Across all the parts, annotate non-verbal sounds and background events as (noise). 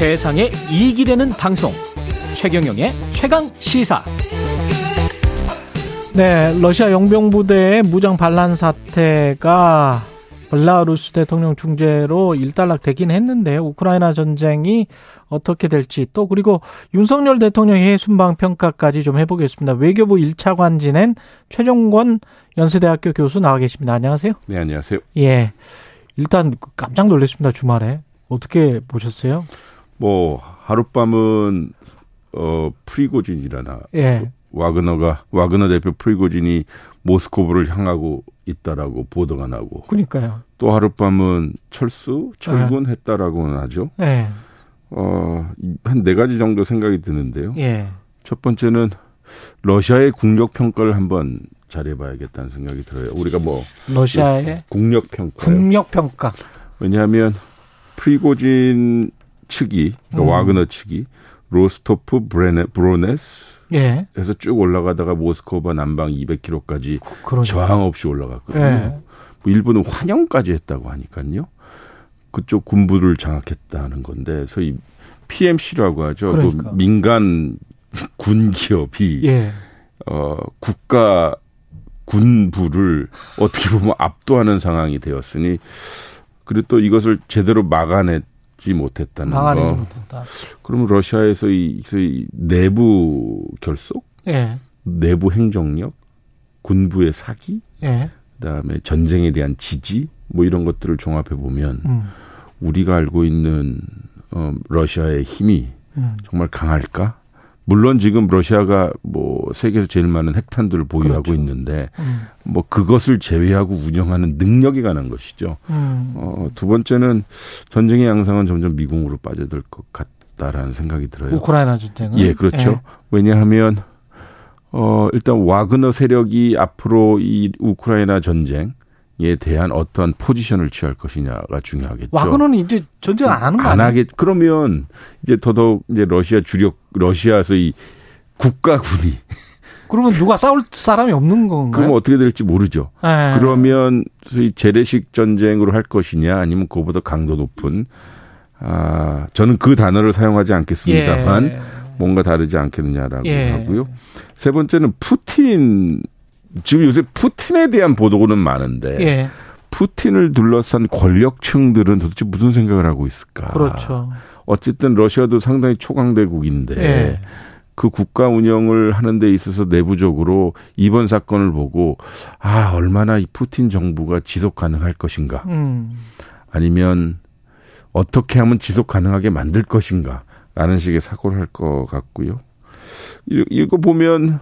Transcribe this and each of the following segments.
세상에 이익이 되는 방송 최경영의 최강 시사 네, 러시아 용병부대의 무장 반란 사태가 벨라루스 대통령 중재로 일단락되긴 했는데요. 우크라이나 전쟁이 어떻게 될지 또 그리고 윤석열 대통령의 순방 평가까지 좀 해보겠습니다. 외교부 1차관 지낸 최종권 연세대학교 교수 나와 계십니다. 안녕하세요. 네, 안녕하세요. 예. 일단 깜짝 놀랐습니다. 주말에. 어떻게 보셨어요? 뭐 하룻밤은 어 프리고진이라나 예. 와그너가 와그너 대표 프리고진이 모스코브를 향하고 있다라고 보도가 나고 그러니까요. 또 하룻밤은 철수 철군했다라고는 하죠. 예. 어한 네 가지 정도 생각이 드는데요. 예. 첫 번째는 러시아의 국력 평가를 한번 잘해봐야겠다는 생각이 들어요. 우리가 뭐 러시아의 국력 평가 국력 평가. 왜냐하면 프리고진 측이 그러니까 음. 와그너 측이 로스토프 브레네, 브로네스 예. 에서 쭉 올라가다가 모스크바 남방 200km까지 그러죠. 저항 없이 올라갔거든요. 예. 뭐 일부는 환영까지 했다고 하니까요. 그쪽 군부를 장악했다는 건데 소위 PMC라고 하죠. 그러니까. 그 민간 (laughs) 군 기업이 예. 어 국가 군부를 어떻게 보면 압도하는 상황이 되었으니 그리고 또 이것을 제대로 막아내 지 못했다는 거. 못했다. 그러면 러시아에서 이, 이 내부 결속, 예. 내부 행정력, 군부의 사기, 예. 그다음에 전쟁에 대한 지지 뭐 이런 것들을 종합해 보면 음. 우리가 알고 있는 어 러시아의 힘이 음. 정말 강할까? 물론 지금 러시아가 뭐 세계에서 제일 많은 핵탄두를 보유하고 그렇죠. 있는데 음. 뭐 그것을 제외하고 운영하는 능력이 가는 것이죠. 음. 어, 두 번째는 전쟁의 양상은 점점 미궁으로 빠져들 것 같다라는 생각이 들어요. 우크라이나 전쟁은 예, 그렇죠. 예. 왜냐하면 어 일단 와그너 세력이 앞으로 이 우크라이나 전쟁 에 대한 어떤 포지션을 취할 것이냐가 중요하겠죠. 와그너는 이제 전쟁 안 하는 거안 아니에요? 하겠 그러면 이제 더더욱 이제 러시아 주력 러시아에서 이 국가군이 그러면 누가 싸울 사람이 없는 건가요? 그러면 어떻게 될지 모르죠. 예. 그러면 소위 재래식 전쟁으로 할 것이냐 아니면 그보다 강도 높은 아 저는 그 단어를 사용하지 않겠습니다만 예. 뭔가 다르지 않겠느냐라고 예. 하고요. 세 번째는 푸틴 지금 요새 푸틴에 대한 보도는 많은데 예. 푸틴을 둘러싼 권력층들은 도대체 무슨 생각을 하고 있을까? 그렇죠. 어쨌든 러시아도 상당히 초강대국인데 예. 그 국가 운영을 하는 데 있어서 내부적으로 이번 사건을 보고 아 얼마나 이 푸틴 정부가 지속 가능할 것인가 음. 아니면 어떻게 하면 지속 가능하게 만들 것인가라는 식의 사고를 할 것 같고요. 이- 이거 보면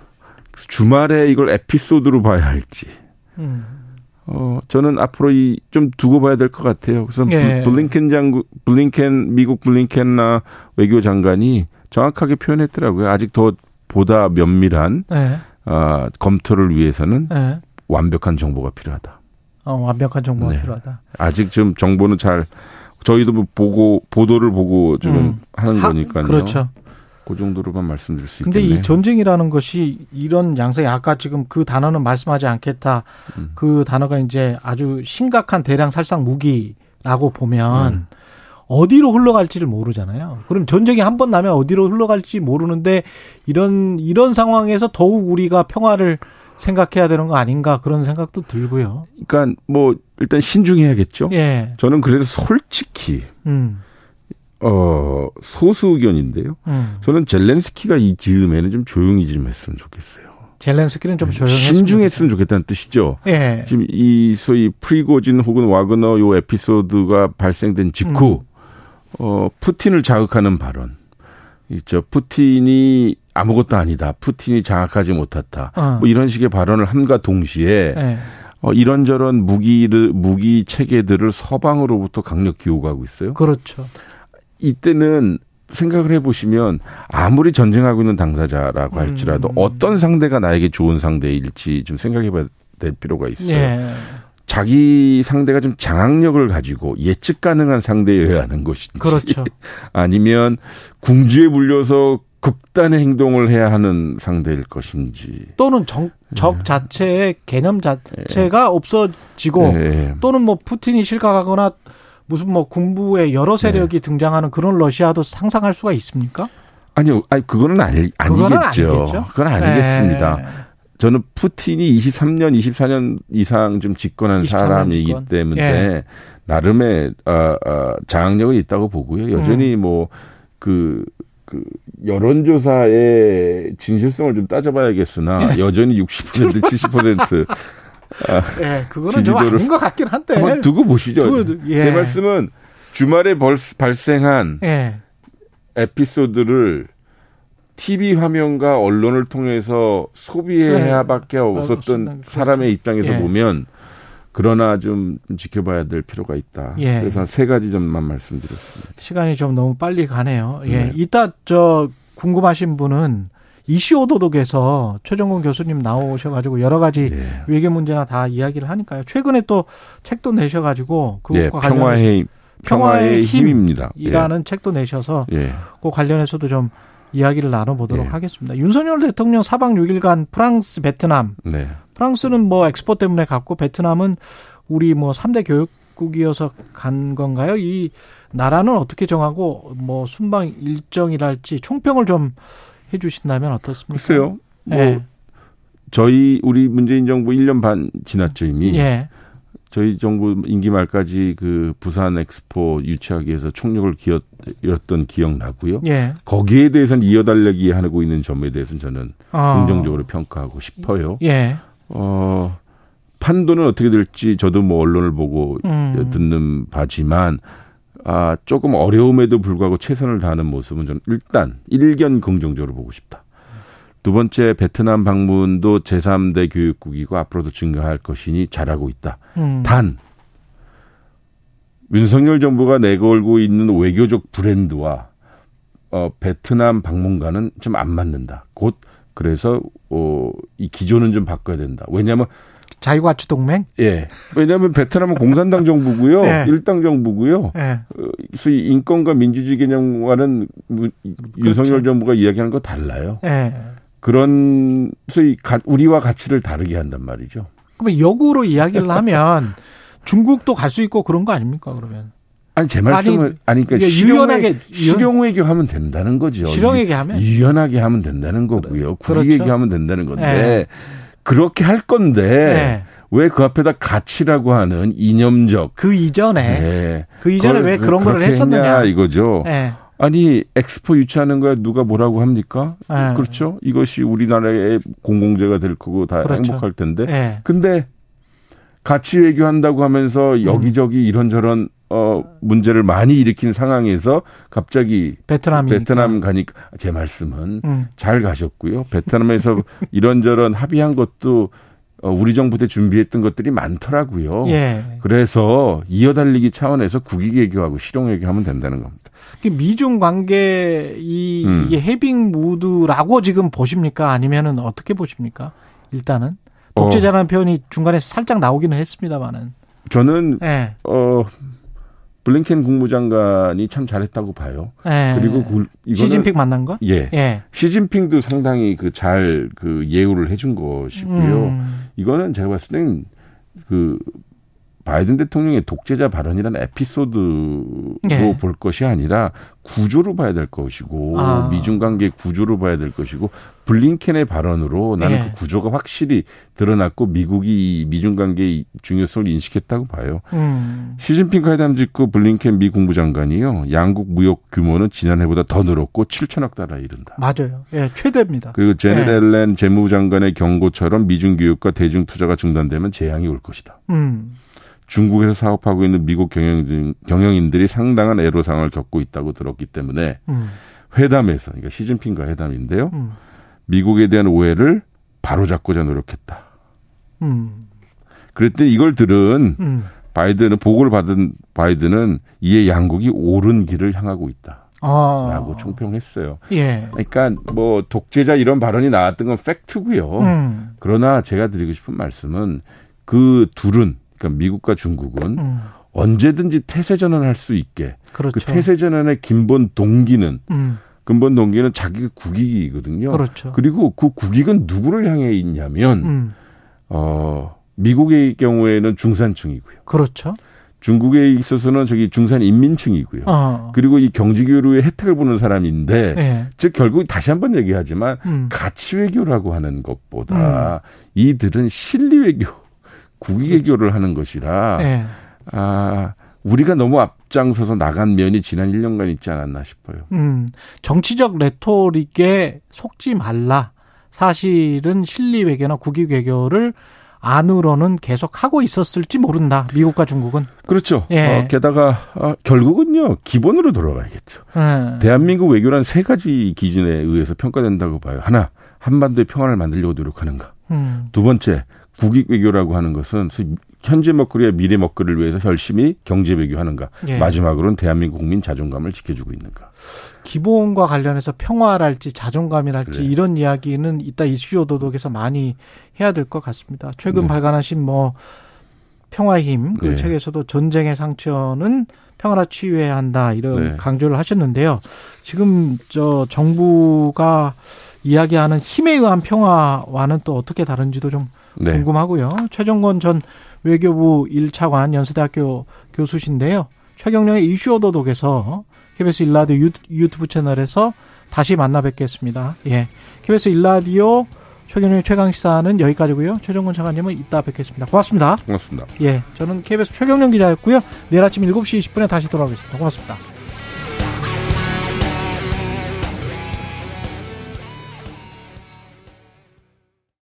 주말에 이걸 에피소드로 봐야 할지 음. 어, 저는 앞으로 이 좀 두고 봐야 될 것 같아요. 그래서 예. 블- 블링켄 장군, 블링켄, 미국 블링켄나 외교 장관이 정확하게 표현했더라고요. 아직 더 보다 면밀한, 예. 아, 검토를 위해서는 예. 완벽한 정보가 필요하다. 어, 완벽한 정보가 네. 필요하다. 아직 좀 정보는 잘, 저희도 뭐 보고, 보도를 보고 지금 음. 하는 하- 거니까요. 그렇죠. 그 정도로만 말씀드릴 수 근데 있겠네요. 이 전쟁이라는 것이 이런 양상이 아까 지금 그 단어는 말씀하지 않겠다. 음. 그 단어가 이제 아주 심각한 대량 살상 무기라고 보면 음. 어디로 흘러갈지를 모르잖아요. 그럼 전쟁이 한 번 나면 어디로 흘러갈지 모르는데 이런 이런 상황에서 더욱 우리가 평화를 생각해야 되는 거 아닌가 그런 생각도 들고요. 그러니까 뭐 일단 신중해야겠죠. 예. 저는 그래서 솔직히, 음. 어, 소수 의견인데요. 음. 저는 젤렌스키가 이 즈음에는 좀 조용히 좀 했으면 좋겠어요. 젤렌스키는 좀 조용했으면 신중했으면 좋겠다는 뜻이죠. 예. 지금 이 소위 프리고진 혹은 와그너 요 에피소드가 발생된 직후 어 푸틴을 자극하는 발언 있죠. 푸틴이 아무것도 아니다. 푸틴이 장악하지 못했다. 어. 뭐 이런 식의 발언을 함과 동시에 예. 어 이런저런 무기를 무기 체계들을 서방으로부터 강력히 요구하고 있어요. 그렇죠. 이때는 생각을 해보시면 아무리 전쟁하고 있는 당사자라고 할지라도 음. 어떤 상대가 나에게 좋은 상대일지 좀 생각해봐야 될 필요가 있어요. 예. 자기 상대가 좀 장악력을 가지고 예측 가능한 상대여야 하는 것인지 그렇죠. (laughs) 아니면 궁지에 물려서 극단의 행동을 해야 하는 상대일 것인지 또는 적, 적 자체의 개념 자체가 없어지고 예. 또는 뭐 푸틴이 실각하거나 무슨 뭐 군부의 여러 세력이 등장하는 그런 러시아도 상상할 수가 있습니까? 아니요, 아니 그거는 아니, 아니겠죠. 아니겠죠? 그건 아니겠습니다. 네. 저는 푸틴이 23년, 24년 이상 좀 집권한 23년 사람이기 집권. 때문에 예. 나름의 어, 어, 장악력이 있다고 보고요. 여전히 음. 뭐그 그 여론조사의 진실성을 좀 따져봐야겠으나 여전히 60% 70% (laughs) 예, 그거는 좀 아닌 것 같긴 한데. 한번 두고 보시죠. 두고, 예. 제 말씀은 주말에 벌, 발생한 예. 에피소드를 TV 화면과 언론을 통해서 소비해야밖에 없었던 없었던 사람의 입장에서 예. 보면 그러나 좀 지켜봐야 될 필요가 있다. 예. 그래서 세 가지 점만 말씀드렸습니다. 시간이 좀 너무 빨리 가네요. 예. 네. 이따 저 궁금하신 분은 이슈 오도독에서 최정근 교수님 나오셔가지고 여러 가지 예. 외교 문제나 다 이야기를 하니까요. 최근에 또 책도 내셔가지고 그것과 예, 관련해서 평화의 평화의 힘. 힘입니다. 이라는 책도 내셔서 예. 그 관련해서도 좀 이야기를 나눠보도록 예. 하겠습니다. 윤석열 대통령 사박 6일간 프랑스, 베트남, 네. 프랑스는 뭐 엑스포 때문에 갔고 베트남은 우리 뭐 3대 교육국이어서 간 건가요? 이 나라는 어떻게 정하고 뭐 순방 일정이랄지 총평을 좀 해주신다면 어떻습니까? 글쎄요. 뭐 예. 저희 우리 문재인 정부 1년 반 지났죠 이미. 예. 저희 정부 임기 말까지 그 부산 엑스포 유치하기 위해서 총력을 기었던 기억 나고요. 예. 거기에 대해서는 이어달래기 하고 있는 점에 대해서는 저는 어. 긍정적으로 평가하고 싶어요. 예. 어, 판도는 어떻게 될지 저도 뭐 언론을 보고 음. 듣는 바지만 아, 조금 어려움에도 불구하고 최선을 다하는 모습은 저는 일단 일견 긍정적으로 보고 싶다. 두 번째 베트남 방문도 제3대 교육국이고 앞으로도 증가할 것이니 잘하고 있다. 음. 단 윤석열 정부가 내걸고 있는 외교적 브랜드와 어, 베트남 방문과는 좀 안 맞는다. 곧 그래서 어, 이 기조는 좀 바꿔야 된다. 왜냐하면 자유가치 동맹? 예, 왜냐하면 베트남은 공산당 정부고요, (laughs) 네. 일당 정부고요. 예. 어, 소위 인권과 민주주의 개념과는 무- 윤석열 정부가 이야기하는 거 달라요. 예. 그런 소위 가- 우리와 가치를 다르게 한단 말이죠. 그러면 역으로 이야기를 하면 (laughs) 중국도 갈 수 있고 그런 거 아닙니까, 그러면? 아니 제 말씀은 아니, 그러니까 실용 유연하게, 외- 실용 외교하면 된다는 거죠. 실용에게 하면? 유연하게 하면 된다는 거고요. 구리 그렇죠. 얘기하면 된다는 건데 네. 그렇게 할 건데 네. 왜그 앞에다 가치라고 하는 이념적 그 이전에, 네. 그 이전에 왜 그런 거를 했었느냐. 이거죠. 예. 아니 엑스포 유치하는 거야 누가 뭐라고 합니까? 네. 그렇죠. 이것이 우리나라의 공공재가 될 거고 다 그렇죠. 행복할 텐데. 예. 근데 가치 외교한다고 하면서 여기저기 이런저런 어 문제를 많이 일으킨 상황에서 갑자기 베트남이니까. 베트남 가니까 제 말씀은 음. 잘 가셨고요. 베트남에서 (laughs) 이런저런 합의한 것도 어, 우리 정부 때 준비했던 것들이 많더라고요. 예. 그래서 이어달리기 차원에서 국익 외교하고 실용 외교하면 된다는 겁니다. 그 미중 관계 이 음. 이게 해빙 무드라고 지금 보십니까? 아니면은 어떻게 보십니까? 일단은 독재자라는 표현이 중간에 살짝 나오기는 했습니다만은. 저는 예. 어 블링켄 국무장관이 참 잘했다고 봐요. 예. 그리고 그, 시진핑 만난 거? 예. 예. 시진핑도 상당히 그잘그 예우를 해준 것이고요. 음. 이거는 제가 봤을 땐그 바이든 대통령의 독재자 발언이라는 에피소드로 예. 볼 것이 아니라 구조로 봐야 될 것이고 아. 미중 관계 구조로 봐야 될 것이고 블링켄의 발언으로 나는 예. 그 구조가 확실히 드러났고 미국이 이 미중 관계의 중요성을 인식했다고 봐요. 음. 시진핑 회담 직후 블링켄 미 국무장관이요. 양국 무역 규모는 지난해보다 더 늘었고 7천억 달러에 이른다. 맞아요. 예, 최대입니다. 그리고 제넷 네. 앨런 재무장관의 경고처럼 미중 교육과 대중 투자가 중단되면 재앙이 올 것이다. 음. 중국에서 사업하고 있는 미국 경영진, 경영인들이 상당한 애로사항을 겪고 있다고 들었기 때문에 음. 회담에서 그러니까 시진핑과 회담인데요. 음. 미국에 대한 오해를 바로잡고자 노력했다. 음. 그랬더니 이걸 들은 음. 바이든은 보고를 받은 바이든은 이에 양국이 옳은 길을 향하고 있다. 아. 라고 총평했어요. 예. 그러니까 뭐 독재자 이런 발언이 나왔던 건 팩트고요. 음. 그러나 제가 드리고 싶은 말씀은 그 둘은 그러니까 미국과 중국은 음. 언제든지 태세 전환할 수 있게 그렇죠. 그 태세 전환의 근본 동기는 음. 근본 동기는 자기 국익이거든요. 그렇죠. 그리고 그 국익은 누구를 향해 있냐면 음. 어 미국의 경우에는 중산층이고요. 그렇죠. 중국에 있어서는 저기 중산 인민층이고요. 어. 그리고 이 경제 교류의 혜택을 보는 사람인데, 네. 즉 결국 다시 한번 얘기하지만 음. 가치 외교라고 하는 것보다 음. 이들은 실리 외교, 국위 외교를 하는 것이라, 네. 아 우리가 너무 앞장서서 나간 면이 지난 1년간 있지 않았나 싶어요. 음, 정치적 레토릭에 속지 말라. 사실은 실리 외교나 국위 외교를 안으로는 계속 하고 있었을지 모른다. 미국과 중국은. 그렇죠. 예. 어, 게다가 어, 결국은요 기본으로 돌아가야겠죠. 예. 대한민국 외교란 세 가지 기준에 의해서 평가된다고 봐요. 하나 한반도의 평화를 만들려고 노력하는가. 음. 두 번째 국익 외교라고 하는 것은 현재 먹거리와 미래 먹거리를 위해서 열심히 경제 외교하는가. 예. 마지막으로는 대한민국 국민 자존감을 지켜주고 있는가. 기본과 관련해서 평화랄지 자존감이랄지 그래. 이런 이야기는 이따 이슈 오도독에서 많이 해야 될 것 같습니다. 최근 네. 발간하신 뭐 평화의 힘 그 네. 책에서도 전쟁의 상처는 평화나 치유해야 한다 이런 네. 강조를 하셨는데요. 지금 저 정부가 이야기하는 힘에 의한 평화와는 또 어떻게 다른지도 좀 네. 궁금하고요. 최정권 전 외교부 1차관 연세대학교 교수신데요. 최경령의 이슈 오도독에서 KBS 일라디오 유튜브 채널에서 다시 만나 뵙겠습니다. 예. KBS 일라디오 최경영의 최강시사는 여기까지고요. 최정권 차관님은 이따 뵙겠습니다. 고맙습니다. 고맙습니다. 예. 저는 KBS 최경영 기자였고요. 내일 아침 7시 20분에 다시 돌아오겠습니다. 고맙습니다.